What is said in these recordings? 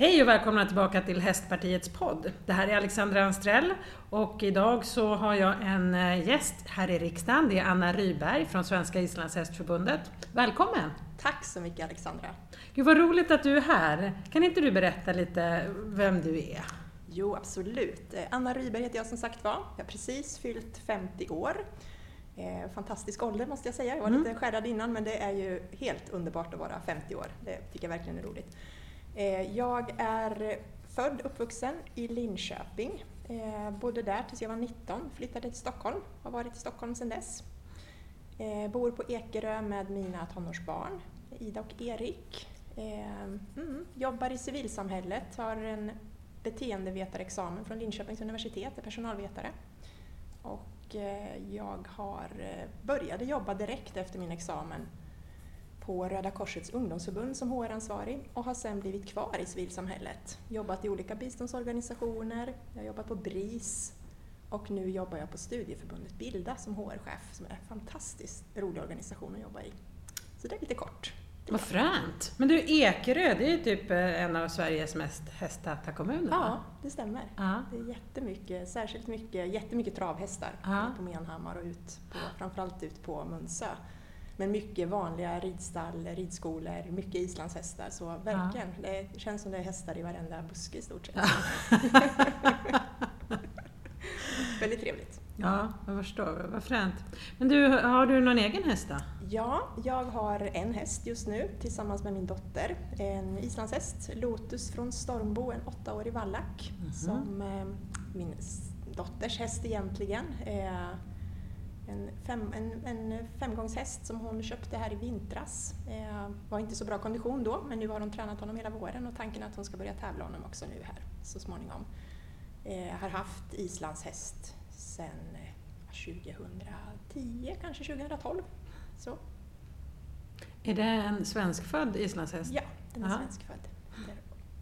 Hej och välkomna tillbaka till Hästpartiets podd. Det här är Alexandra Anstrell och idag så har jag en eh, gäst här i riksdagen. Det är Anna Ryberg från Svenska Islandshästförbundet. Välkommen! Tack så mycket Alexandra! Gud vad roligt att du är här. Kan inte du berätta lite vem du är? Jo, absolut. Eh, Anna Ryberg heter jag som sagt var. Jag har precis fyllt 50 år. Eh, fantastisk ålder måste jag säga. Jag var mm. lite skärrad innan men det är ju helt underbart att vara 50 år. Det tycker jag verkligen är roligt. Eh, jag är född och uppvuxen i Linköping. Eh, bodde där tills jag var 19, flyttade till Stockholm, har varit i Stockholm sedan dess. Eh, bor på Ekerö med mina tonårsbarn, Ida och Erik. Mm, jobbar i civilsamhället, har en beteendevetarexamen från Linköpings universitet, är personalvetare. Och jag har började jobba direkt efter min examen på Röda Korsets ungdomsförbund som HR-ansvarig och har sen blivit kvar i civilsamhället. Jobbat i olika biståndsorganisationer, jag har jobbat på BRIS och nu jobbar jag på studieförbundet Bilda som HR-chef som är en fantastiskt rolig organisation att jobba i. Så det är lite kort. Vad fränt! Men du, Ekerö, det är ju typ eh, en av Sveriges mest hästtäta kommuner? Ja, det stämmer. Ja. Det är jättemycket, särskilt mycket, jättemycket travhästar ja. på Menhammar och ut på, framförallt ut på Munsö. Men mycket vanliga ridstall, ridskolor, mycket islandshästar. Så verkligen, ja. det känns som det är hästar i varenda buske i stort sett. Väldigt trevligt. Ja, jag förstår. Vad fränt. Men du, har du någon egen häst då? Ja, jag har en häst just nu tillsammans med min dotter. En islandshäst, Lotus från Stormbo, en åttaårig vallack. Mm -hmm. Som eh, min dotters häst egentligen. Eh, en, fem, en, en femgångshäst som hon köpte här i vintras. Eh, var inte så bra kondition då, men nu har hon tränat honom hela våren och tanken är att hon ska börja tävla honom också nu här så småningom. Eh, har haft islandshäst sedan 2010, kanske 2012. Så. Är det en svenskfödd islandshäst? Ja, den är Aha. svenskfödd.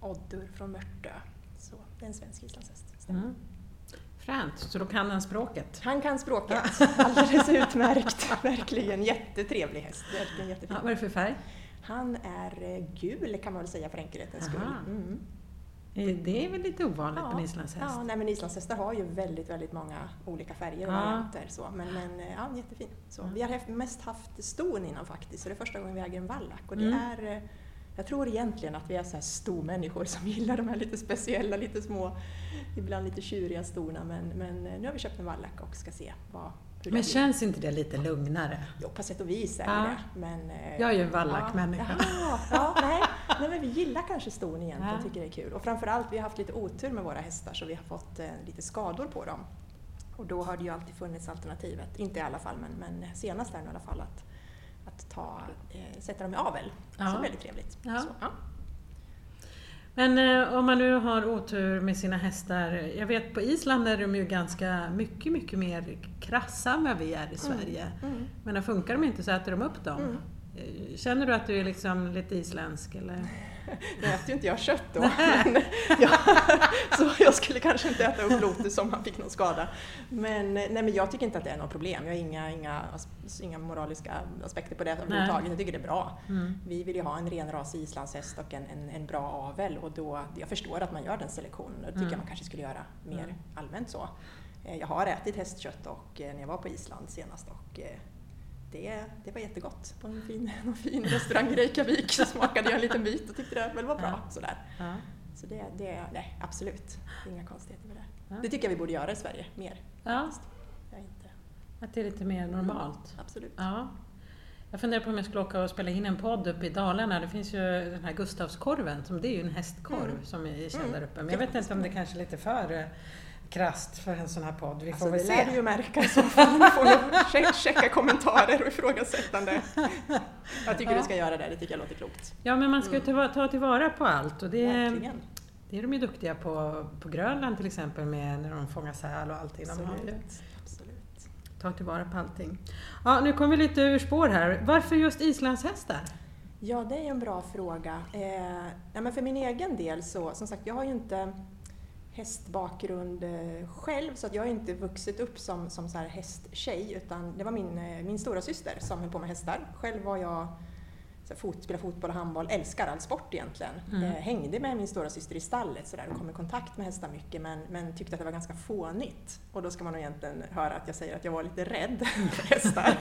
Oddur från Mörtö. Så det är en svensk islandshäst. Mm. Fränt, så då kan han språket? Han kan språket, alldeles utmärkt. Verkligen jättetrevlig häst. Verkligen jättetrevlig. Ja, vad är det för färg? Han är eh, gul kan man väl säga för enkelhetens skull. Mm. Det är väl lite ovanligt ja, en islandshäst? Ja, nej, men islandshästar har ju väldigt, väldigt många olika färger och ja. varianter. Så. Men, men eh, ja, jättefin. Så. Vi har mest haft ston innan faktiskt, så det är första gången vi äger en vallack. Och det mm. är eh, jag tror egentligen att vi är så här stormänniskor som gillar de här lite speciella, lite små, ibland lite tjuriga storna. Men, men nu har vi köpt en vallack och ska se vad, men känns inte det lite lugnare? Jo, på sätt och vis är ja. det. Men, eh, jag är ju en vallackmänniska. Ja, ja, nej. nej, men vi gillar kanske ston egentligen, ja. tycker det är kul. Och framförallt, vi har haft lite otur med våra hästar så vi har fått eh, lite skador på dem. Och då har det ju alltid funnits alternativet, inte i alla fall, men, men senast här i alla fall, att att ta, eh, sätta dem i avel. Ja. Så väldigt trevligt. Ja. Så, ja. Men eh, om man nu har otur med sina hästar. Jag vet på Island är de ju ganska mycket, mycket mer krassa än vad vi är i mm. Sverige. Mm. Mm. Men funkar de inte så äter de upp dem. Mm. Eh, känner du att du är liksom lite isländsk? Eller? Nu äter ju inte jag kött då. Men jag, så jag skulle kanske inte äta upp Lotus om han fick någon skada. Men, nej, men jag tycker inte att det är något problem. Jag har inga, inga, inga moraliska aspekter på det överhuvudtaget. Jag tycker det är bra. Mm. Vi vill ju ha en renrasig islandshäst och en, en, en, bra avel och då, jag förstår att man gör den selektionen och det tycker mm. jag man kanske skulle göra mer mm. allmänt så. Eh, jag har ätit hästkött och, eh, när jag var på Island senast och eh, det, det var jättegott. På en fin, en fin restaurang i Reykjavik så smakade jag en liten bit och tyckte det väl var bra. Ja. Sådär. Ja. Så det, det, nej, absolut, inga konstigheter med det. Ja. Det tycker jag vi borde göra i Sverige, mer. Ja. inte... Att det är lite mer normalt? Mm, absolut. Ja. Jag funderar på om jag skulle åka och spela in en podd uppe i Dalarna. Det finns ju den här Gustavskorven, som det är ju en hästkorv mm. som är känd mm. där uppe. Men jag vet inte om det kanske är lite för krast för en sån här podd. Vi får alltså, väl se. Det lär du ju märka i så fall. Får checka kommentarer och ifrågasättande. Jag tycker ja. du ska göra det, det tycker jag låter klokt. Ja, men man ska ju mm. ta tillvara på allt. Och det, Verkligen. det är de ju duktiga på på Grönland till exempel, med när de fångar säl och allting. De Absolut. Absolut. Ta tillvara på allting. Ja, nu kommer vi lite ur spår här. Varför just islandshästar? Ja, det är en bra fråga. Eh, ja, men för min egen del så, som sagt, jag har ju inte hästbakgrund eh, själv så att jag har inte vuxit upp som, som så här hästtjej utan det var min, eh, min stora syster som höll på med hästar. Själv var jag fot, spela fotboll och handboll, älskar all sport egentligen. Mm. Eh, hängde med min stora syster i stallet så där, och kom i kontakt med hästar mycket men, men tyckte att det var ganska fånigt. Och då ska man nog egentligen höra att jag säger att jag var lite rädd för hästar.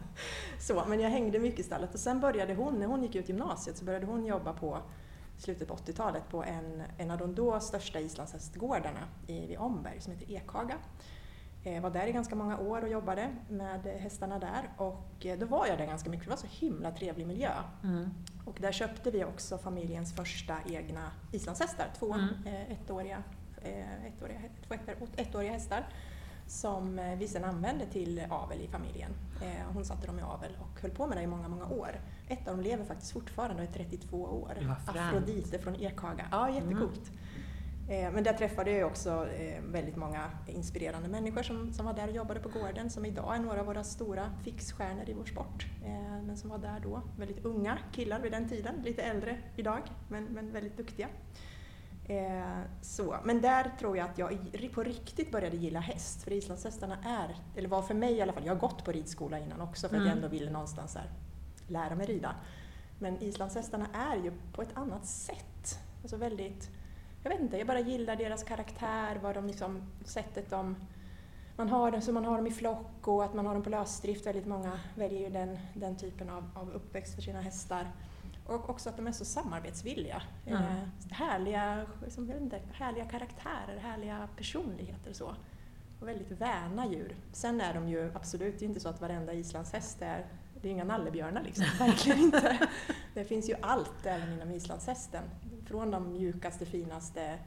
så, men jag hängde mycket i stallet och sen började hon, när hon gick ut gymnasiet så började hon jobba på slutet på 80-talet på en, en av de då största islandshästgårdarna i, vid Omberg som heter Ekhaga. Jag eh, var där i ganska många år och jobbade med hästarna där och eh, då var jag där ganska mycket, det var så himla trevlig miljö. Mm. Och där köpte vi också familjens första egna islandshästar, två mm. Eh, ettåriga, ettåriga, två ettåriga hästar som vi sedan använde till avel i familjen. Hon satte dem i avel och höll på med det i många, många år. Ett av dem lever faktiskt fortfarande och är 32 år. Afrodite från Ekhaga. Ja, jättecoolt. Mm. Eh, men där träffade jag också eh, väldigt många inspirerande människor som, som var där och jobbade på gården, som idag är några av våra stora fixstjärnor i vår sport. Eh, men som var där då, väldigt unga killar vid den tiden, lite äldre idag, men, men väldigt duktiga. Så. Men där tror jag att jag på riktigt började gilla häst, för islandshästarna är, eller var för mig i alla fall, jag har gått på ridskola innan också för att mm. jag ändå ville någonstans här lära mig rida. Men islandshästarna är ju på ett annat sätt, alltså väldigt jag vet inte, jag bara gillar deras karaktär, vad de liksom, sättet de man har, dem, så man har dem i flock och att man har dem på lösdrift. Väldigt många väljer ju den, den typen av, av uppväxt för sina hästar. Och också att de är så samarbetsvilliga. Mm. Eh, härliga, liksom, inte, härliga karaktärer, härliga personligheter så. Och väldigt väna djur. Sen är de ju absolut inte så att varenda islandshäst är det är inga nallebjörnar liksom, verkligen inte. Det finns ju allt även inom islandshästen. Från de mjukaste, finaste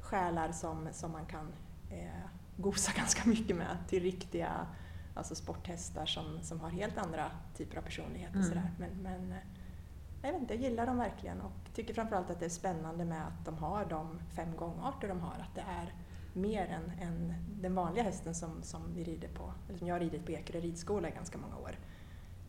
själar som, som man kan eh, gosa ganska mycket med till riktiga alltså sporthästar som, som har helt andra typer av personligheter. Mm. Sådär. Men, men eh, jag, vet inte, jag gillar dem verkligen och tycker framförallt att det är spännande med att de har de fem gångarter de har. Att det är mer än, än den vanliga hästen som, som vi rider på, eller som jag har ridit på Ekerö ridskola i ganska många år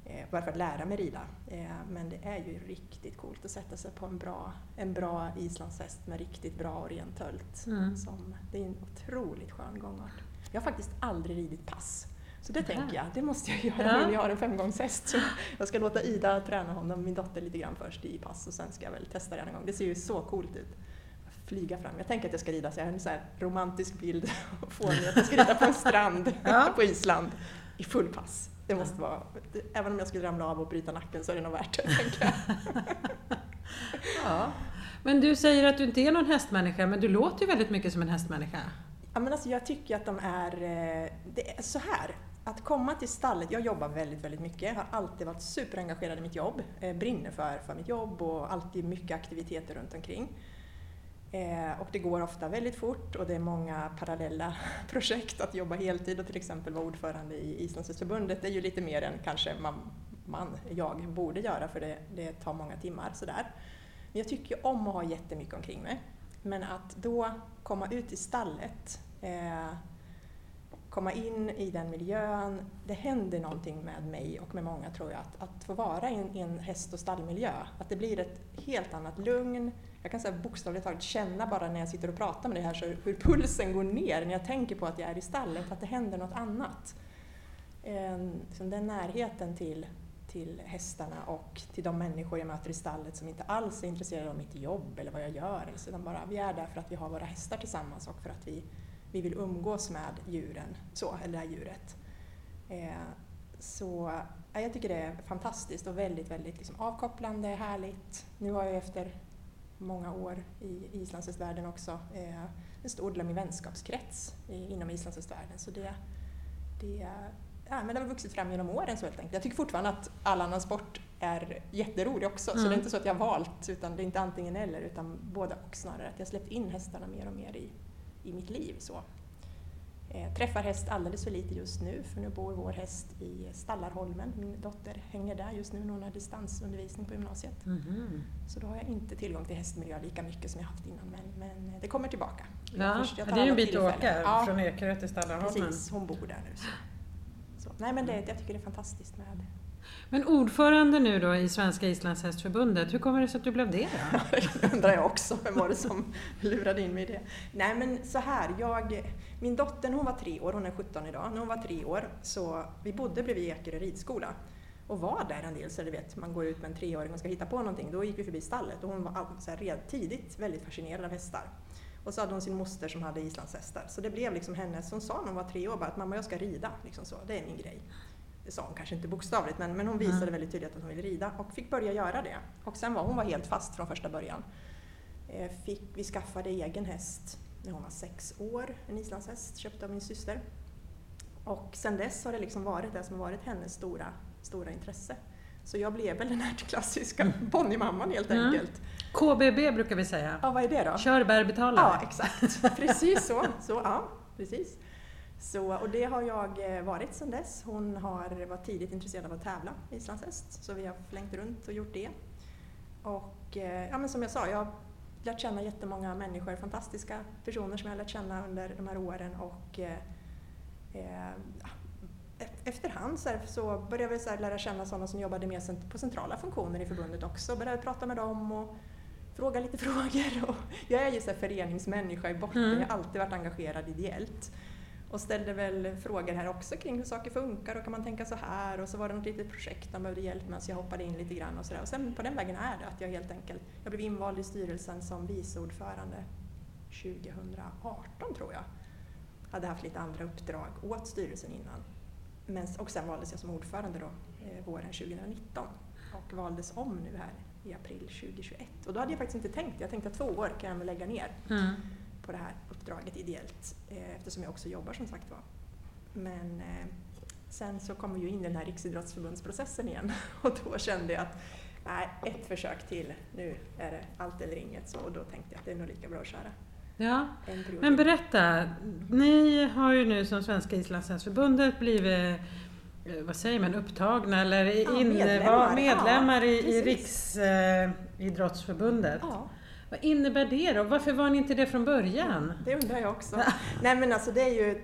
eh, bara för att lära mig rida. Eh, men det är ju riktigt coolt att sätta sig på en bra, en bra islandshäst med riktigt bra orientölt. Mm. Som, det är en otroligt skön gångart. Jag har faktiskt aldrig ridit pass. Så det tänker jag, det måste jag göra ja. när jag har en femgångshäst. Så jag ska låta Ida träna honom, min dotter, lite grann först i pass och sen ska jag väl testa det en gång. Det ser ju så coolt ut. Flyga fram. Jag tänker att jag ska rida, så jag har en så romantisk bild på mig att jag ska rida på en strand ja. på Island i full pass. Det måste vara, även om jag skulle ramla av och bryta nacken så är det nog värt det, tänker jag. ja. Men du säger att du inte är någon hästmänniska, men du låter ju väldigt mycket som en hästmänniska. Ja, men alltså jag tycker att de är, eh, det är så här. Att komma till stallet, jag jobbar väldigt, väldigt mycket, har alltid varit superengagerad i mitt jobb, eh, brinner för, för mitt jobb och alltid mycket aktiviteter runt omkring. Eh, och det går ofta väldigt fort och det är många parallella projekt. Att jobba heltid och till exempel vara ordförande i Islandshästförbundet är ju lite mer än kanske man, man, jag borde göra för det, det tar många timmar. Sådär. Men jag tycker om att ha jättemycket omkring mig. Men att då komma ut i stallet, eh, komma in i den miljön, det händer någonting med mig och med många tror jag, att, att få vara i en, i en häst och stallmiljö. Att det blir ett helt annat lugn, jag kan säga bokstavligt taget känna bara när jag sitter och pratar med dig här så hur pulsen går ner när jag tänker på att jag är i stallet, att det händer något annat. Ehm, den närheten till, till hästarna och till de människor jag möter i stallet som inte alls är intresserade av mitt jobb eller vad jag gör, utan bara vi är där för att vi har våra hästar tillsammans och för att vi, vi vill umgås med djuren, så, eller det här djuret. Eh, så jag tycker det är fantastiskt och väldigt, väldigt liksom avkopplande, härligt. Nu har jag efter många år i islandshästvärlden också. Eh, en stor del av min vänskapskrets inom islandshästvärlden. Så det, det, ja, men det har vuxit fram genom åren så helt enkelt. Jag tycker fortfarande att all annan sport är jätterolig också, mm. så det är inte så att jag har valt, utan det är inte antingen eller, utan båda och snarare. Att jag släppt in hästarna mer och mer i, i mitt liv. Så. Eh, träffar häst alldeles för lite just nu för nu bor vår häst i Stallarholmen. Min dotter hänger där just nu när hon har distansundervisning på gymnasiet. Mm. Så då har jag inte tillgång till hästmiljö lika mycket som jag haft innan men, men det kommer tillbaka. Ja, först, det är ju en bit att åka ja, från Ekerö till Stallarholmen. Precis, hon bor där nu. Så. Så. Nej, men det, jag tycker det är fantastiskt med men ordförande nu då i Svenska Islandshästförbundet, hur kommer det sig att du blev det då? det undrar jag också, vem var det som lurade in mig i det? Nej men så här, jag, min dotter hon var tre år, hon är 17 idag, när hon var tre år så vi bodde bredvid Ekerö ridskola. och var där en del. Så du vet, man går ut med en treåring och ska hitta på någonting. Då gick vi förbi stallet och hon var så här, tidigt väldigt fascinerad av hästar. Och så hade hon sin moster som hade islandshästar. Så det blev liksom hennes, hon sa när hon var tre år bara att mamma jag ska rida, liksom så, det är min grej. Det sa hon kanske inte bokstavligt men, men hon visade mm. väldigt tydligt att hon ville rida och fick börja göra det. Och sen var hon var helt fast från första början. Eh, fick, vi skaffade egen häst när hon var sex år, en islandshäst, köpt av min syster. Och sen dess har det liksom varit det som har varit hennes stora, stora intresse. Så jag blev väl den här klassiska mm. ponnymamman helt mm. enkelt. KBB brukar vi säga. Ja, vad är det då? Kör, bär, betala. Ja, exakt. Precis så. så ja, precis. Så, och det har jag eh, varit sedan dess. Hon har varit tidigt intresserad av att tävla i islandshäst, så vi har flängt runt och gjort det. Och eh, ja, men som jag sa, jag har lärt känna jättemånga människor, fantastiska personer som jag har lärt känna under de här åren och eh, eh efterhand så, här, så började vi så lära känna sådana som jobbade med på centrala funktioner i förbundet också. Började prata med dem och fråga lite frågor. Och jag är ju så här föreningsmänniska i botten, mm. jag har alltid varit engagerad ideellt. Och ställde väl frågor här också kring hur saker funkar och kan man tänka så här? Och så var det något litet projekt de behövde hjälp med så jag hoppade in lite grann och sådär. Och sen på den vägen är det att jag helt enkelt, jag blev invald i styrelsen som vice ordförande 2018 tror jag. Hade haft lite andra uppdrag åt styrelsen innan. Men, och sen valdes jag som ordförande då, eh, våren 2019 och valdes om nu här i april 2021. Och då hade jag faktiskt inte tänkt Jag tänkte att två år kan jag lägga ner mm på det här uppdraget ideellt eh, eftersom jag också jobbar som sagt var. Men eh, sen så kom vi ju in i den här Riksidrottsförbundsprocessen igen och då kände jag att nej, ett försök till, nu är det allt eller inget. Så, och då tänkte jag att det är nog lika bra att köra. Ja, men berätta. Ni har ju nu som Svenska islandshästförbundet blivit eh, vad säger man, upptagna eller ja, in, medlemmar, medlemmar ja, i, i Riksidrottsförbundet. Ja. Vad innebär det då? Varför var ni inte det från början? Det undrar jag också. Nej men alltså det är ju,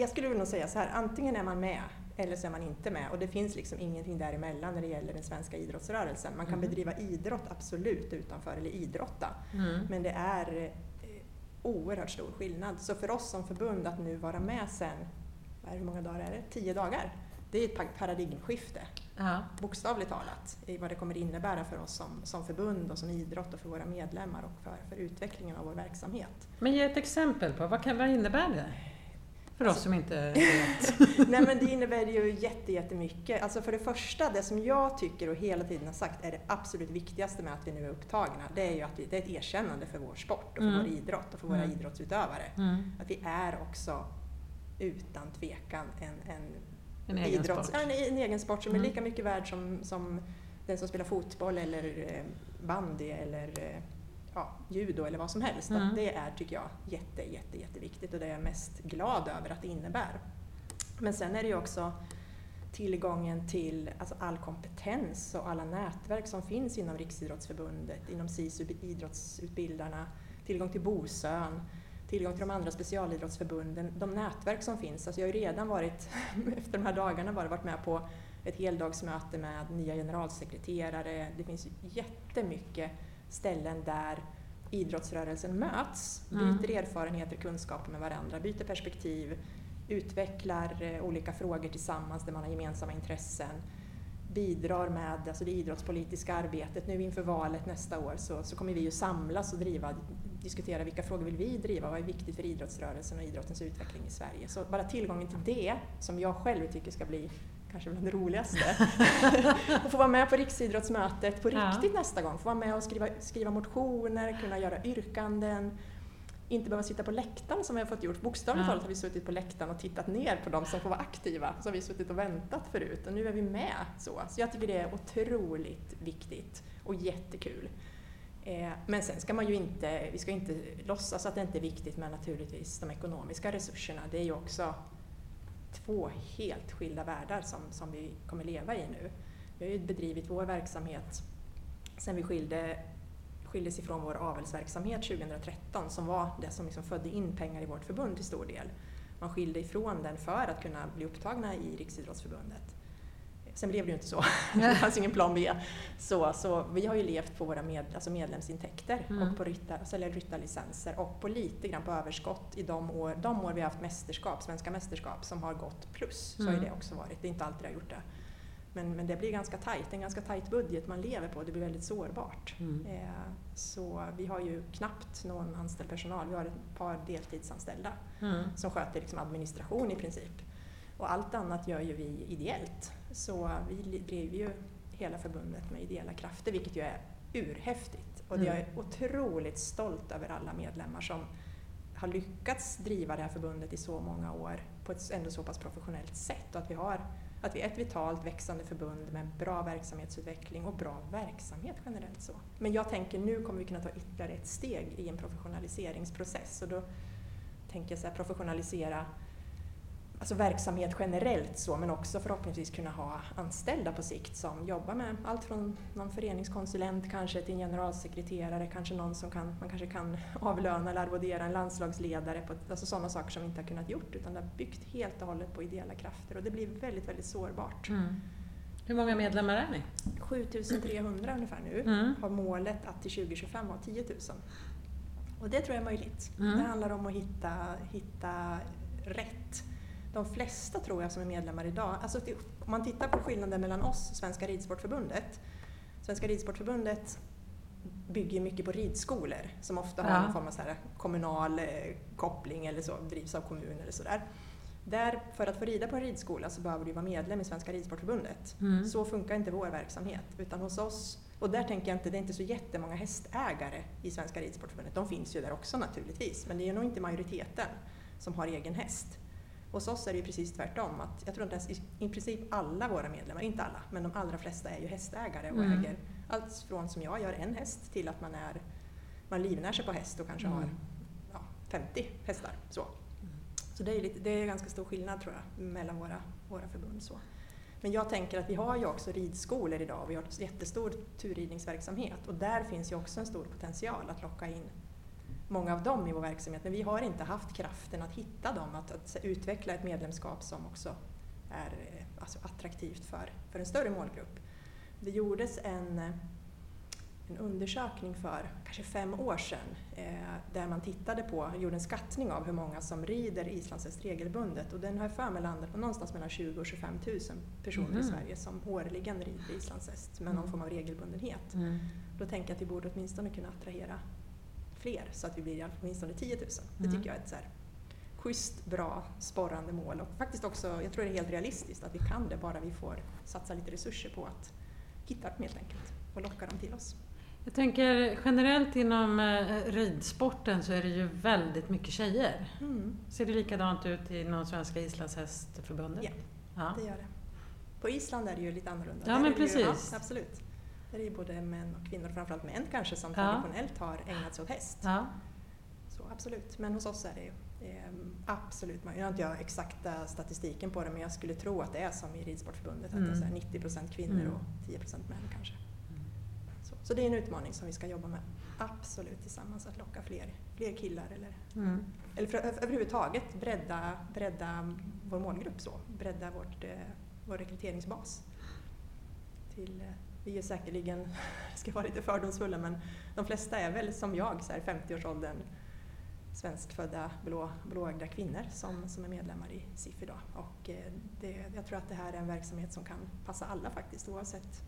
jag skulle nog säga så här, antingen är man med eller så är man inte med. Och det finns liksom ingenting däremellan när det gäller den svenska idrottsrörelsen. Man kan mm. bedriva idrott absolut utanför, eller idrotta. Mm. Men det är oerhört stor skillnad. Så för oss som förbund att nu vara med sen, hur många dagar är det? Tio dagar. Det är ett paradigmskifte, ja. bokstavligt talat, i vad det kommer innebära för oss som, som förbund och som idrott och för våra medlemmar och för, för utvecklingen av vår verksamhet. Men ge ett exempel på, vad, kan, vad innebär det? För oss som inte vet. Nej men det innebär ju jätte, jättemycket. Alltså för det första, det som jag tycker och hela tiden har sagt är det absolut viktigaste med att vi nu är upptagna, det är ju att vi, det är ett erkännande för vår sport och för mm. vår idrott och för våra mm. idrottsutövare. Mm. Att vi är också utan tvekan en, en, en egen idrotts, sport. En, en, egen sport som är mm. lika mycket värd som, som den som spelar fotboll eller eh, bandy eller eh, ja, judo eller vad som helst. Mm. det är, tycker jag, jätte, jätte, jätteviktigt och det är jag mest glad över att det innebär. Men sen är det ju också tillgången till alltså all kompetens och alla nätverk som finns inom Riksidrottsförbundet, inom SISU, idrottsutbildarna, tillgång till Bosön, tillgång till de andra specialidrottsförbunden, de nätverk som finns. Alltså jag har ju redan varit, efter de här dagarna, bara varit med på ett heldagsmöte med nya generalsekreterare. Det finns jättemycket ställen där idrottsrörelsen möts, mm. byter mm. erfarenheter och kunskaper med varandra, byter perspektiv, utvecklar eh, olika frågor tillsammans där man har gemensamma intressen, bidrar med alltså det idrottspolitiska arbetet. Nu inför valet nästa år så, så kommer vi ju samlas och driva, diskutera vilka frågor vill vi driva, vad är viktigt för idrottsrörelsen och idrottens utveckling i Sverige. Så bara tillgången till det, som jag själv tycker ska bli kanske bland det roligaste. att få vara med på riksidrottsmötet på riktigt ja. nästa gång. Få vara med och skriva, skriva motioner, kunna göra yrkanden. Inte behöva sitta på läktaren som vi har fått gjort. Bokstavligt talat har vi suttit på läktaren och tittat ner på de som får vara aktiva. Så har vi suttit och väntat förut och nu är vi med. Så, så jag tycker det är otroligt viktigt och jättekul. Eh, men sen ska man ju inte, vi ska inte låtsas att det inte är viktigt med naturligtvis de ekonomiska resurserna. Det är ju också två helt skilda världar som, som vi kommer leva i nu. Vi har ju bedrivit vår verksamhet sen vi skilde, skildes ifrån vår avelsverksamhet 2013 som var det som liksom födde in pengar i vårt förbund till stor del. Man skilde ifrån den för att kunna bli upptagna i Riksidrottsförbundet. Sen blev det ju inte så, det fanns ingen plan B. Så, så vi har ju levt på våra med, alltså medlemsintäkter mm. och på ryttar, sälja ryttarlicenser och på lite grann på överskott i de år, de år vi har haft mästerskap, svenska mästerskap som har gått plus. Så mm. har det också varit, det är inte alltid det har gjort det. Men, men det blir ganska tajt, en ganska tajt budget man lever på, det blir väldigt sårbart. Mm. Eh, så vi har ju knappt någon anställd personal, vi har ett par deltidsanställda Mm. som sköter liksom administration i princip. Och allt annat gör ju vi ideellt. Så vi driver ju hela förbundet med ideella krafter, vilket ju är urhäftigt. Och Mm. jag är otroligt stolt över alla medlemmar som har lyckats driva det här förbundet i så många år på ett ändå så pass professionellt sätt. Och att vi, har, att vi är ett vitalt växande förbund med bra verksamhetsutveckling och bra verksamhet generellt. så. Men jag tänker nu kommer vi kunna ta ytterligare ett steg i en professionaliseringsprocess. Och då tänker jag så här, professionalisera alltså verksamhet generellt så, men också förhoppningsvis kunna ha anställda på sikt som jobbar med allt från någon föreningskonsulent kanske till en generalsekreterare, kanske någon som kan, man kanske kan avlöna eller arvodera en landslagsledare, på, alltså sådana saker som vi inte har kunnat gjort utan det har byggt helt och hållet på ideella krafter och det blir väldigt, väldigt sårbart. Mm. Hur många medlemmar är ni? 7300 ungefär nu Mm. har målet att till 2025 ha 10 000. Och det tror jag är möjligt. Mm. Det handlar om att hitta, hitta rätt. De flesta tror jag som är medlemmar idag, alltså om man tittar på skillnaden mellan oss och Svenska Ridsportförbundet. Svenska Ridsportförbundet bygger mycket på ridskolor som ofta har Ja. någon form av så här kommunal eh, koppling eller så, drivs av kommun eller sådär. Där, för att få rida på en ridskola så behöver du vara medlem i Svenska Ridsportförbundet. Mm. Så funkar inte vår verksamhet. Utan hos oss, och där tänker jag inte, det är inte så jättemånga hästägare i Svenska Ridsportförbundet. De finns ju där också naturligtvis, men det är nog inte majoriteten som har egen häst. Hos oss är det ju precis tvärtom. Att jag tror att i, i princip alla våra medlemmar, inte alla, men de allra flesta är ju hästägare och Mm. äger allt från som jag gör en häst till att man är man livnär sig på häst och kanske Mm. har ja, 50 hästar. Så, så det, är lite, det är ganska stor skillnad tror jag mellan våra, våra förbund. Så. Men jag tänker att vi har ju också ridskolor idag och vi har en jättestor turridningsverksamhet och där finns ju också en stor potential att locka in många av dem i vår verksamhet. Men vi har inte haft kraften att hitta dem, att, att utveckla ett medlemskap som också är eh, alltså, attraktivt för, för en större målgrupp. Det gjordes en, eh, en undersökning för kanske fem år sedan eh, där man tittade på, gjorde en skattning av hur många som rider islandshäst regelbundet och den har jag för mig landat på någonstans mellan 20 och 25 000 personer i Mhm. Sverige som årligen rider islandshäst med någon Mm. form av regelbundenhet. Mm. Då tänker jag att vi borde åtminstone kunna attrahera fler så att vi blir åtminstone 10 000. Det Mm. tycker jag är ett så här schysst, bra, sporrande mål och faktiskt också, jag tror det är helt realistiskt att vi kan det bara vi får satsa lite resurser på att hitta dem helt enkelt och locka dem till oss. Jag tänker generellt inom eh, ridsporten så är det ju väldigt mycket tjejer. Mm, Ser det likadant ut inom Svenska Islandshästförbundet? Ja. Ja. det gör det. På Island är det ju lite annorlunda. Ja, Där men det ju, precis. ja, absolut. Där är ju både män och kvinnor, framförallt män kanske, som traditionellt har ägnat sig åt häst. Så absolut, men hos oss är det ju ehm, absolut, jag har inte jag exakta statistiken på det men jag skulle tro att det är som i Ridsportförbundet, att det är så här Mm. 90% kvinnor Mm. och 10% män kanske. Så, så det är en utmaning som vi ska jobba med, absolut tillsammans, att locka fler, fler killar eller, Mm. eller för, överhuvudtaget bredda, bredda vår målgrupp så, bredda vårt, eh, vår rekryteringsbas. Till, eh, vi är säkerligen, jag ska vara lite fördomsfulla, men de flesta är väl som jag, så här 50-årsåldern, svenskfödda blå, blåögda kvinnor som, som är medlemmar i SIF idag. Och eh, det, jag tror att det här är en verksamhet som kan passa alla faktiskt oavsett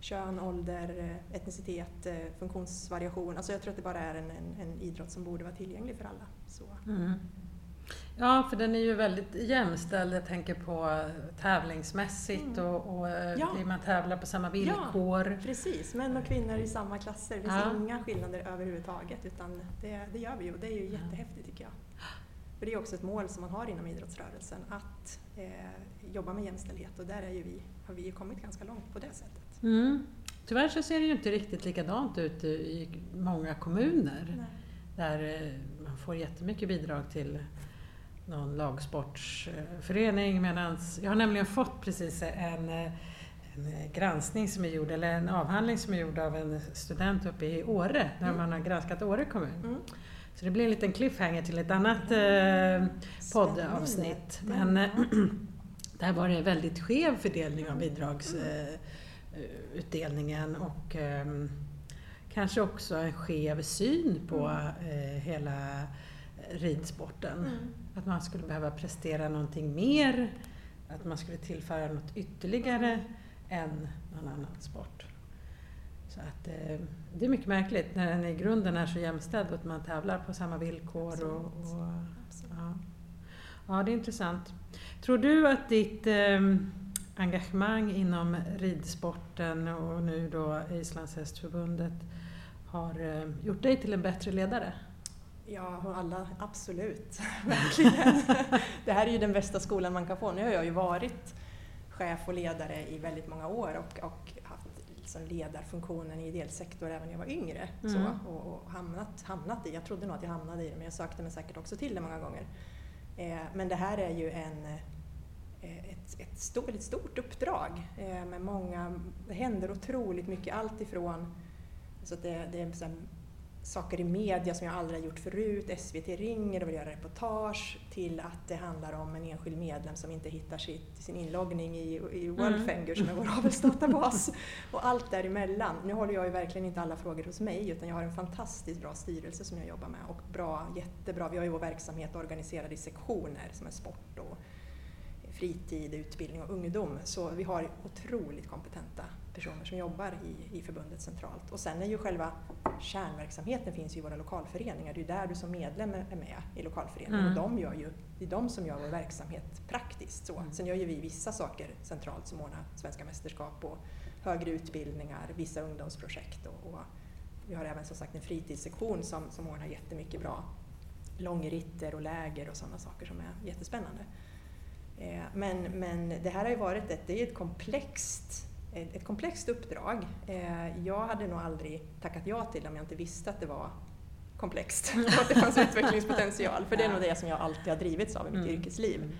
kön, ålder, eh, etnicitet, eh, funktionsvariation. Alltså jag tror att det bara är en, en, en idrott som borde vara tillgänglig för alla. Så, Mm. Ja, för den är ju väldigt jämställd. Jag tänker på tävlingsmässigt Mm. och, och eh, Ja. man tävlar på samma villkor. Precis, män och kvinnor i samma klasser. Det finns Ja. inga skillnader överhuvudtaget utan det, det gör vi ju och det är ju jättehäftigt tycker jag. För det är också ett mål som man har inom idrottsrörelsen att eh, jobba med jämställdhet och där är ju vi, har vi kommit ganska långt på det sättet. Mm. Tyvärr så ser det ju inte riktigt likadant ut i många kommuner. Nej. Där eh, man får jättemycket bidrag till någon lagsportsförening. Medans jag har nämligen fått precis en, eh, en granskning som är gjord, eller en avhandling som är gjord av en student uppe i Åre, där Mm. man har granskat Åre kommun. Mm. Så det blir en liten cliffhanger till ett annat eh, poddavsnitt. Men eh, där var det väldigt skev fördelning av bidragsutdelningen och ehm, kanske också en skev syn på eh, hela ridsporten. Mm. Att man skulle behöva prestera någonting mer, att man skulle tillföra något ytterligare. än någon annan sport. Så att, eh, det är mycket märkligt när den i grunden är så jämställd och att man tävlar på samma villkor. Och, och ja. ja, det är intressant. Tror du att ditt eh, engagemang inom ridsporten och nu då Islandshästförbundet har eh, gjort dig till en bättre ledare? Ja, alla, absolut. Verkligen. det här är ju den bästa skolan man kan få. Nu har jag ju varit chef och ledare i väldigt många år och, och haft liksom ledarfunktionen i ideell sektor även när jag var yngre. Mm. Så, och, och, hamnat, hamnat i, jag trodde nog att jag hamnade i det men jag sökte mig säkert också till det många gånger. Eh, men det här är ju en, eh, ett, ett, stort, ett stort uppdrag eh, med många, det händer otroligt mycket, allt ifrån så att det, det är saker i media som jag aldrig har gjort förut. SVT ringer och vill göra reportage till att det handlar om en enskild medlem som inte hittar sitt, sin inloggning i, i Worldfinger mm. som är vår avelsdatabas. och allt däremellan. Nu håller jag ju verkligen inte alla frågor hos mig utan jag har en fantastiskt bra styrelse som jag jobbar med och bra, jättebra, vi har ju vår verksamhet organiserad i sektioner som är sport och fritid, utbildning och ungdom. Så vi har otroligt kompetenta personer som jobbar i, i förbundet centralt. Och sen är ju själva kärnverksamheten finns i våra lokalföreningar. Det är där du som medlem är med i lokalföreningen. Mm. Och de gör ju, det är de som gör vår verksamhet praktiskt. Så. Mm. Sen gör ju vi vissa saker centralt som ordnar svenska mästerskap och högre utbildningar, vissa ungdomsprojekt. Och, och vi har även som sagt en fritidssektion som, som ordnar jättemycket bra långritter och läger och sådana saker som är jättespännande. Eh, men, men det här har ju varit ett, det är ett komplext ett komplext uppdrag. Eh, jag hade nog aldrig tackat ja till om jag inte visste att det var komplext och att det fanns utvecklingspotential. För det är nog det som jag alltid har drivits av i mitt mm. yrkesliv.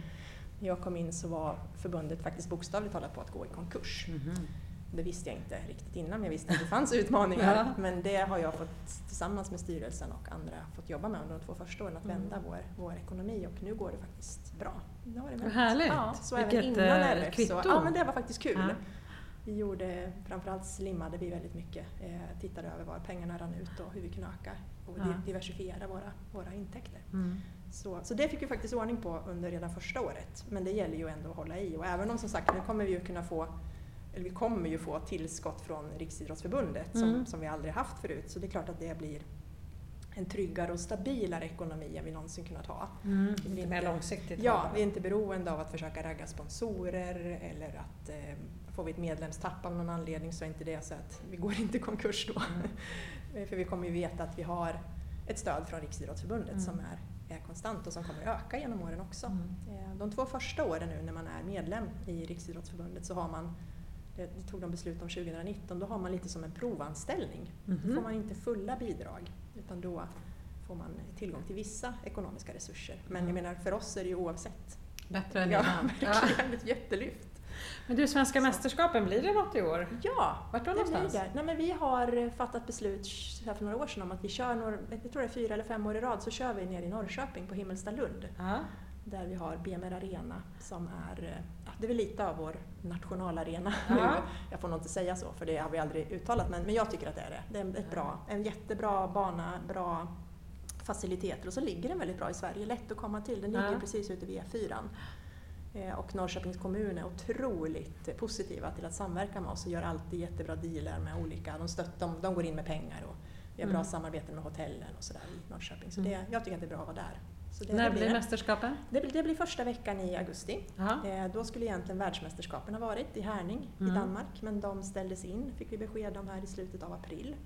När jag kom in så var förbundet faktiskt bokstavligt talat på att gå i konkurs. Mm. Det visste jag inte riktigt innan, men jag visste att det fanns utmaningar. ja. Men det har jag fått tillsammans med styrelsen och andra fått jobba med under de två första åren, att mm. vända vår, vår ekonomi och nu går det faktiskt bra. Nu har det Vad härligt! Ja, så Vilket även innan RF, kvitto! Så, ja, men det var faktiskt kul. Ja. Vi gjorde, framförallt slimmade vi väldigt mycket, eh, tittade över var pengarna rann ut och hur vi kunde öka och ja. diversifiera våra, våra intäkter. Mm. Så, så det fick vi faktiskt ordning på under redan första året, men det gäller ju ändå att hålla i och även om som sagt nu kommer vi ju kunna få eller vi kommer ju få tillskott från Riksidrottsförbundet mm. som, som vi aldrig haft förut så det är klart att det blir en tryggare och stabilare ekonomi än vi någonsin kunnat ha. Mm, lite mer långsiktigt. Ja, vi är inte beroende av att försöka ragga sponsorer eller att eh, får vi ett medlemstapp av någon anledning så är inte det så att vi går inte i konkurs då. Mm. För vi kommer ju veta att vi har ett stöd från Riksidrottsförbundet mm. som är, är konstant och som kommer öka genom åren också. Mm. Eh, de två första åren nu när man är medlem i Riksidrottsförbundet så har man det tog de beslut om 2019, då har man lite som en provanställning. Mm Då får man inte fulla bidrag utan då får man tillgång till vissa ekonomiska resurser. Men jag menar för oss är det ju oavsett. Bättre än ja, innan. Verkligen, ett jättelyft. Men du, Svenska mästerskapen, blir det något i år? Ja, Vart då någonstans? Det. Nej, men vi har fattat beslut för några år sedan om att vi kör, några, jag tror det är fyra eller fem år i rad, så kör vi nere i Norrköping på Himmelstalund. Lund. Där vi har BMR Arena som är, ja, det är väl lite av vår nationalarena nu. Jag får nog inte säga så för det har vi aldrig uttalat men, men jag tycker att det är det. Det är ett bra, en jättebra bana, bra faciliteter och så ligger den väldigt bra i Sverige, lätt att komma till. Den ligger precis ute vid E4. Eh, och Norrköpings kommun är otroligt positiva till att samverka med oss och gör alltid jättebra dealar med olika, de, stött, de, de går in med pengar och vi har bra mm. samarbete med hotellen och sådär i Norrköping. Så det, mm. jag tycker att det är bra att vara där. Det, När blir mästerskapen? Det, det, blir första veckan i augusti. Eh, då skulle egentligen världsmästerskapen ha varit i Härning mm. i Danmark men de ställdes in, fick vi besked om här i slutet av april.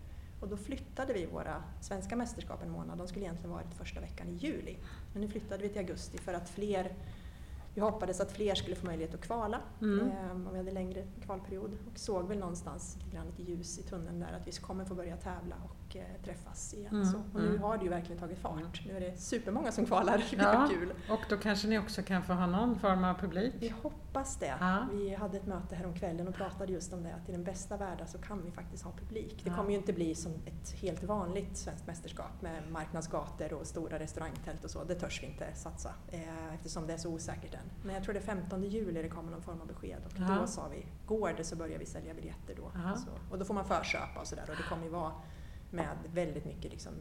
Och då flyttade vi våra svenska mästerskap en månad. De skulle egentligen varit första veckan i juli. Men nu flyttade vi till augusti för att fler vi hoppades att fler skulle få möjlighet att kvala mm. eh, om vi hade längre kvalperiod och såg väl någonstans lite grann ett ljus i tunneln där att vi kommer få börja tävla och eh, träffas igen. Mm. Så, och nu mm. har det ju verkligen tagit fart. Nu är det supermånga som kvalar, ja, kul. Och då kanske ni också kan få ha någon form av publik? Vi hoppas det. Ja. Vi hade ett möte här om kvällen och pratade just om det att i den bästa världen så kan vi faktiskt ha publik. Det ja. kommer ju inte bli som ett helt vanligt svenskt mästerskap med marknadsgator och stora restaurangtält och så. Det törs vi inte satsa eh, eftersom det är så osäkert än. Men jag tror det är 15 juli det kommer någon form av besked och ja. då sa vi, går det så börjar vi sälja biljetter då. Så, och då får man förköpa och sådär och det kommer ju vara med väldigt mycket liksom,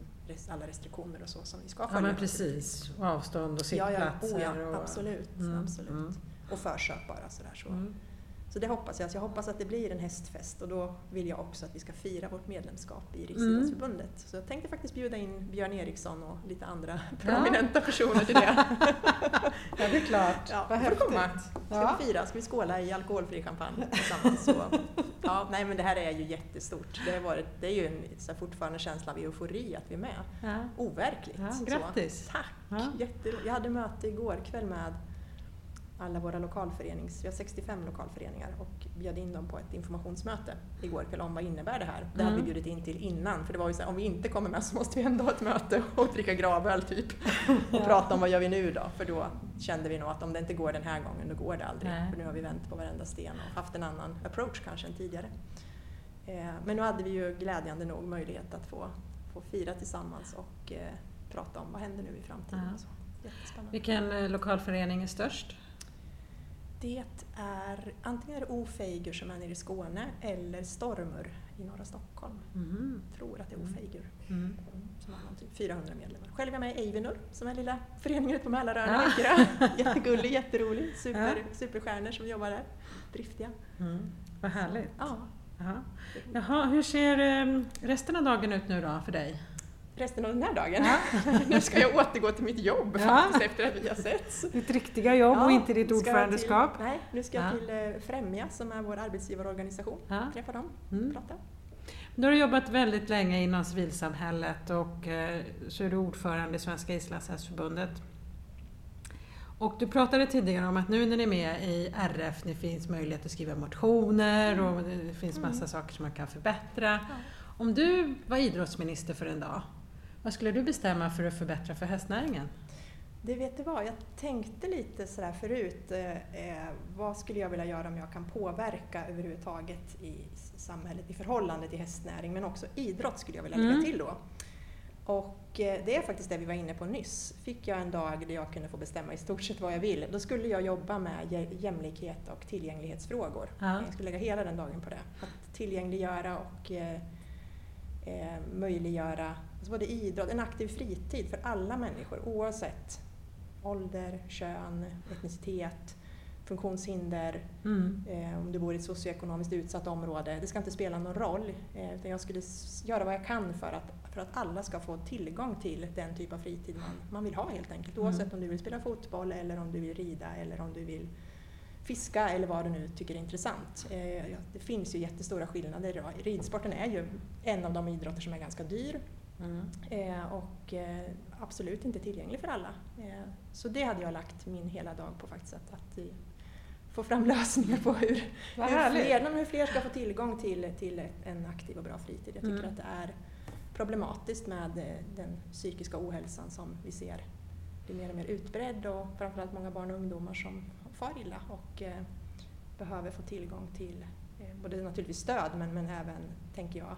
alla restriktioner och så som vi ska följa. Ja men precis, och avstånd och sittplatser. Ja, ja, oh, ja. Absolut. Mm, absolut. Mm. Och förköp bara sådär. Så. Mm. Så det hoppas jag. Så jag hoppas att det blir en hästfest och då vill jag också att vi ska fira vårt medlemskap i Riksidrottsförbundet. Mm. Så jag tänkte faktiskt bjuda in Björn Eriksson och lite andra prominenta personer till det. ja, det är klart. Ja, Vad häftigt. komma. Ska ja. vi fira? Ska vi skåla i alkoholfri champagne tillsammans? Så, ja, nej men det här är ju jättestort. Det, har varit, det är ju en, så fortfarande känsla av eufori att vi är med. Ja. Overkligt. Ja, grattis! Så, tack! Ja. Jag hade möte igår kväll med alla våra lokalförenings, vi har 65 lokalföreningar och bjöd in dem på ett informationsmöte igår kväll om vad innebär det här. Det hade vi mm. bjudit in till innan för det var ju så här, om vi inte kommer med så måste vi ändå ha ett möte och dricka gravöl typ och ja. prata om vad gör vi nu då? För då kände vi nog att om det inte går den här gången då går det aldrig. Nej. För nu har vi vänt på varenda sten och haft en annan approach kanske än tidigare. Eh, men nu hade vi ju glädjande nog möjlighet att få, få fira tillsammans och eh, prata om vad händer nu i framtiden. Ja. Vilken eh, lokalförening är störst? Det är antingen är det Ofeigur som är nere i Skåne eller Stormur i norra Stockholm. Mm. Jag tror att det är Ofeigur mm. mm. som har typ 400 medlemmar. Själv är jag med i Eivinur som är lilla föreningen ute på Mälaröarna. Ja. Jättegullig, jätterolig, super, ja. superstjärnor som jobbar där. Driftiga. Mm. Vad härligt. Ja. Jaha. Jaha, hur ser ehm, resten av dagen ut nu då för dig? Resten av den här dagen. Ja. nu ska jag återgå till mitt jobb ja. faktiskt efter att vi har setts. Ditt riktiga jobb ja, och inte ditt ordförandeskap. Till, nej, nu ska jag till eh, Främja som är vår arbetsgivarorganisation. Träffa dem, mm. prata. Du har jobbat väldigt länge inom civilsamhället och eh, så är du ordförande i Svenska Islandshästförbundet. Och du pratade tidigare om att nu när ni är med i RF, det finns möjlighet att skriva motioner och det finns massa mm. saker som man kan förbättra. Om du var idrottsminister för en dag, vad skulle du bestämma för att förbättra för hästnäringen? Det vet du vad, jag tänkte lite sådär förut, eh, vad skulle jag vilja göra om jag kan påverka överhuvudtaget i samhället i förhållande till hästnäring, men också idrott skulle jag vilja lägga mm. till då. Och eh, det är faktiskt det vi var inne på nyss. Fick jag en dag där jag kunde få bestämma i stort sett vad jag vill, då skulle jag jobba med jämlikhet och tillgänglighetsfrågor. Ja. Jag skulle lägga hela den dagen på det. Att tillgängliggöra och eh, eh, möjliggöra alltså både idrott, en aktiv fritid för alla människor oavsett ålder, kön, etnicitet, funktionshinder, mm. eh, om du bor i ett socioekonomiskt utsatt område. Det ska inte spela någon roll. Eh, utan jag skulle göra vad jag kan för att, för att alla ska få tillgång till den typ av fritid man, man vill ha helt enkelt. Mm. Oavsett mm. om du vill spela fotboll eller om du vill rida eller om du vill fiska eller vad du nu tycker är intressant. Eh, det finns ju jättestora skillnader. Ridsporten är ju en av de idrotter som är ganska dyr mm. Eh, och eh, absolut inte tillgänglig för alla. Så det hade jag lagt min hela dag på faktiskt, att, att få fram lösningar på hur, hur, fler, hur fler ska få tillgång till, till en aktiv och bra fritid. Jag tycker mm. att det är problematiskt med den psykiska ohälsan som vi ser blir mer och mer utbredd och framförallt många barn och ungdomar som far illa och eh, behöver få tillgång till eh, både naturligtvis stöd men, men även, tänker jag,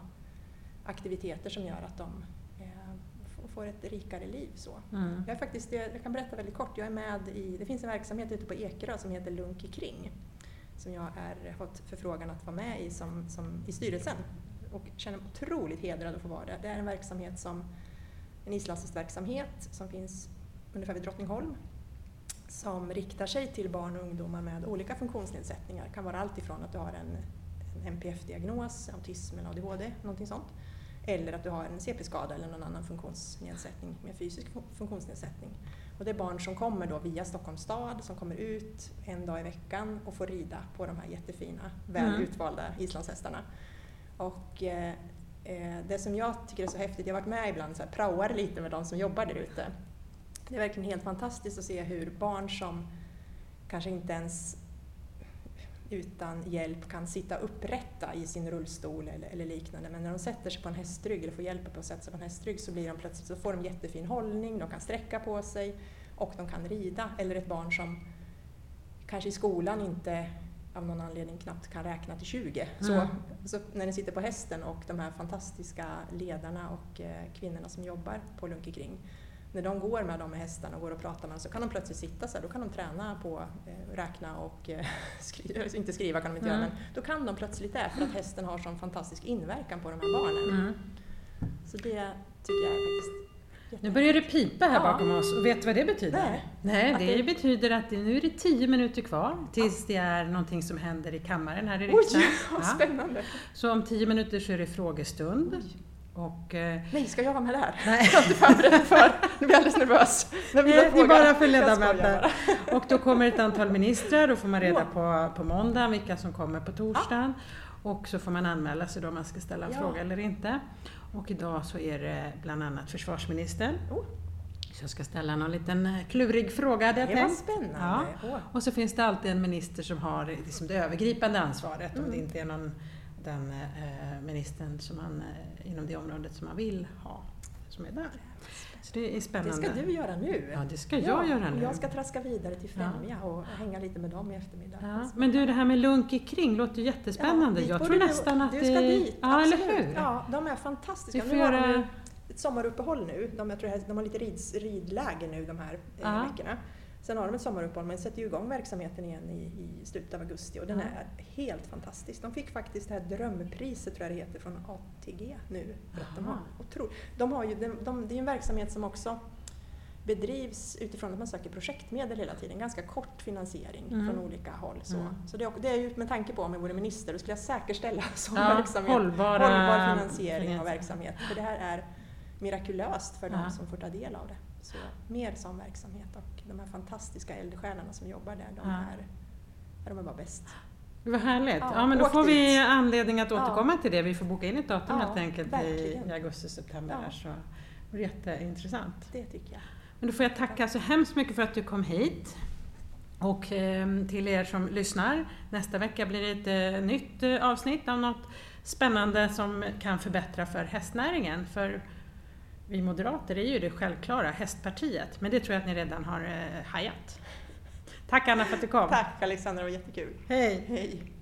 aktiviteter som gör att de eh, får ett rikare liv. Så. Mm. Jag, är faktiskt, jag kan berätta väldigt kort, jag är med i, det finns en verksamhet ute på Ekerö som heter Lunky Kring som jag har fått förfrågan att vara med i som, som, i styrelsen och känner mig otroligt hedrad att få vara det. Det är en verksamhet som en islandshästverksamhet som finns ungefär vid Drottningholm som riktar sig till barn och ungdomar med olika funktionsnedsättningar. Det kan vara allt ifrån att du har en, en NPF-diagnos, autism eller ADHD, någonting sånt. Eller att du har en CP-skada eller någon annan funktionsnedsättning med fysisk funktionsnedsättning. Och det är barn som kommer då via Stockholms stad, som kommer ut en dag i veckan och får rida på de här jättefina, väl mm. utvalda islandshästarna. Och eh, eh, det som jag tycker är så häftigt, jag har varit med ibland och praoar lite med de som jobbar där ute det är verkligen helt fantastiskt att se hur barn som kanske inte ens utan hjälp kan sitta upprätta i sin rullstol eller, eller, liknande. Men när de sätter sig på en hästrygg eller får hjälp på att sätta sig på en hästrygg så, blir de plötsligt, så får de jättefin hållning, de kan sträcka på sig och de kan rida. Eller ett barn som kanske i skolan inte av någon anledning knappt kan räkna till 20. Mm. Så, så, när ni sitter på hästen och de här fantastiska ledarna och eh, kvinnorna som jobbar på Lunke Kring när de går med de hästarna och går och pratar med dem så kan de plötsligt sitta så här, då kan de träna på eh, räkna och eh, skriva, inte skriva kan de inte mm. göra, men då kan de plötsligt det för att hästen har sån fantastisk inverkan på de här barnen. Mm. Så det tycker jag är faktiskt Nu börjar det pipa här Ja. bakom oss och vet du vad det betyder? Nej. Nej det det- betyder att det, nu är det tio minuter kvar tills det är någonting som händer i kammaren här i Oj, riksdagen. vad Ja. spännande! Så om tio minuter så är det frågestund. Oj. Och, eh, Nej, ska jag vara med där? nej, Jag är inte förberedd för. Nu blir jag alldeles nervös. Nej, får det är bara för ledamöter. och då kommer ett antal ministrar, då får man reda på, på måndagen vilka som kommer på torsdagen. Och så får man anmäla sig då om man ska ställa en Ja. fråga eller inte. Och idag så är det bland annat försvarsministern. Oh. Så jag ska ställa någon liten eh, klurig fråga hade jag Det var spännande. Åh. Och så finns det alltid en minister som har liksom det övergripande ansvaret om Mm. det inte är någon, den eh, ministern som man, eh, inom det området som man vill ha som är där. Så det är Det spännande. ska du göra nu. Ja, det ska jag göra och nu. Jag ska traska vidare till Främja och hänga lite med dem i eftermiddag. Ja, men du, det här med Lunky kring låter ju jättespännande. dit jag tror du- nästan att Du det... ska dit, Ja, eller absolut. hur? Ja, de är fantastiska. Nu har de göra- ju ett sommaruppehåll nu. De, jag tror det de har lite rids, ridläger nu de här eh, Ja. veckorna. Sen har de ett sommaruppehåll men sätter ju igång verksamheten igen i, i slutet av augusti och den Ja. är helt fantastisk. De fick faktiskt det här drömpriset tror jag det heter från ATG nu. De, har, otro, de, har ju, de, de, det är en verksamhet som också bedrivs utifrån att man söker projektmedel hela tiden, ganska kort finansiering Mm. från olika håll. Så, Mm. så det, är- det är ju med tanke på om jag vore minister, då skulle jag säkerställa sån Ja, verksamhet. hållbara hållbar finansiering av verksamhet. För det här är mirakulöst för Ja. de som får ta del av det. Så mer sån verksamhet och de här fantastiska eldsjälarna som jobbar där, de, Ja. är, ja, de är bara bäst. Vad härligt. Ja, Ja, men då får vi dit. anledning att Ja. återkomma till det. Vi får boka in ett datum Ja, helt enkelt i, verkligen. i augusti-september. Ja. Så det jätteintressant. Det tycker jag. Men då får jag tacka så hemskt mycket för att du kom hit. Och ehm, till er som lyssnar, nästa vecka blir det ett eh, nytt eh, avsnitt av något spännande som kan förbättra för hästnäringen. För vi moderater är ju det självklara hästpartiet, men det tror jag att ni redan har eh, hajat. Tack Anna för att du kom. Tack Alexandra, det var jättekul. Hej! Hej!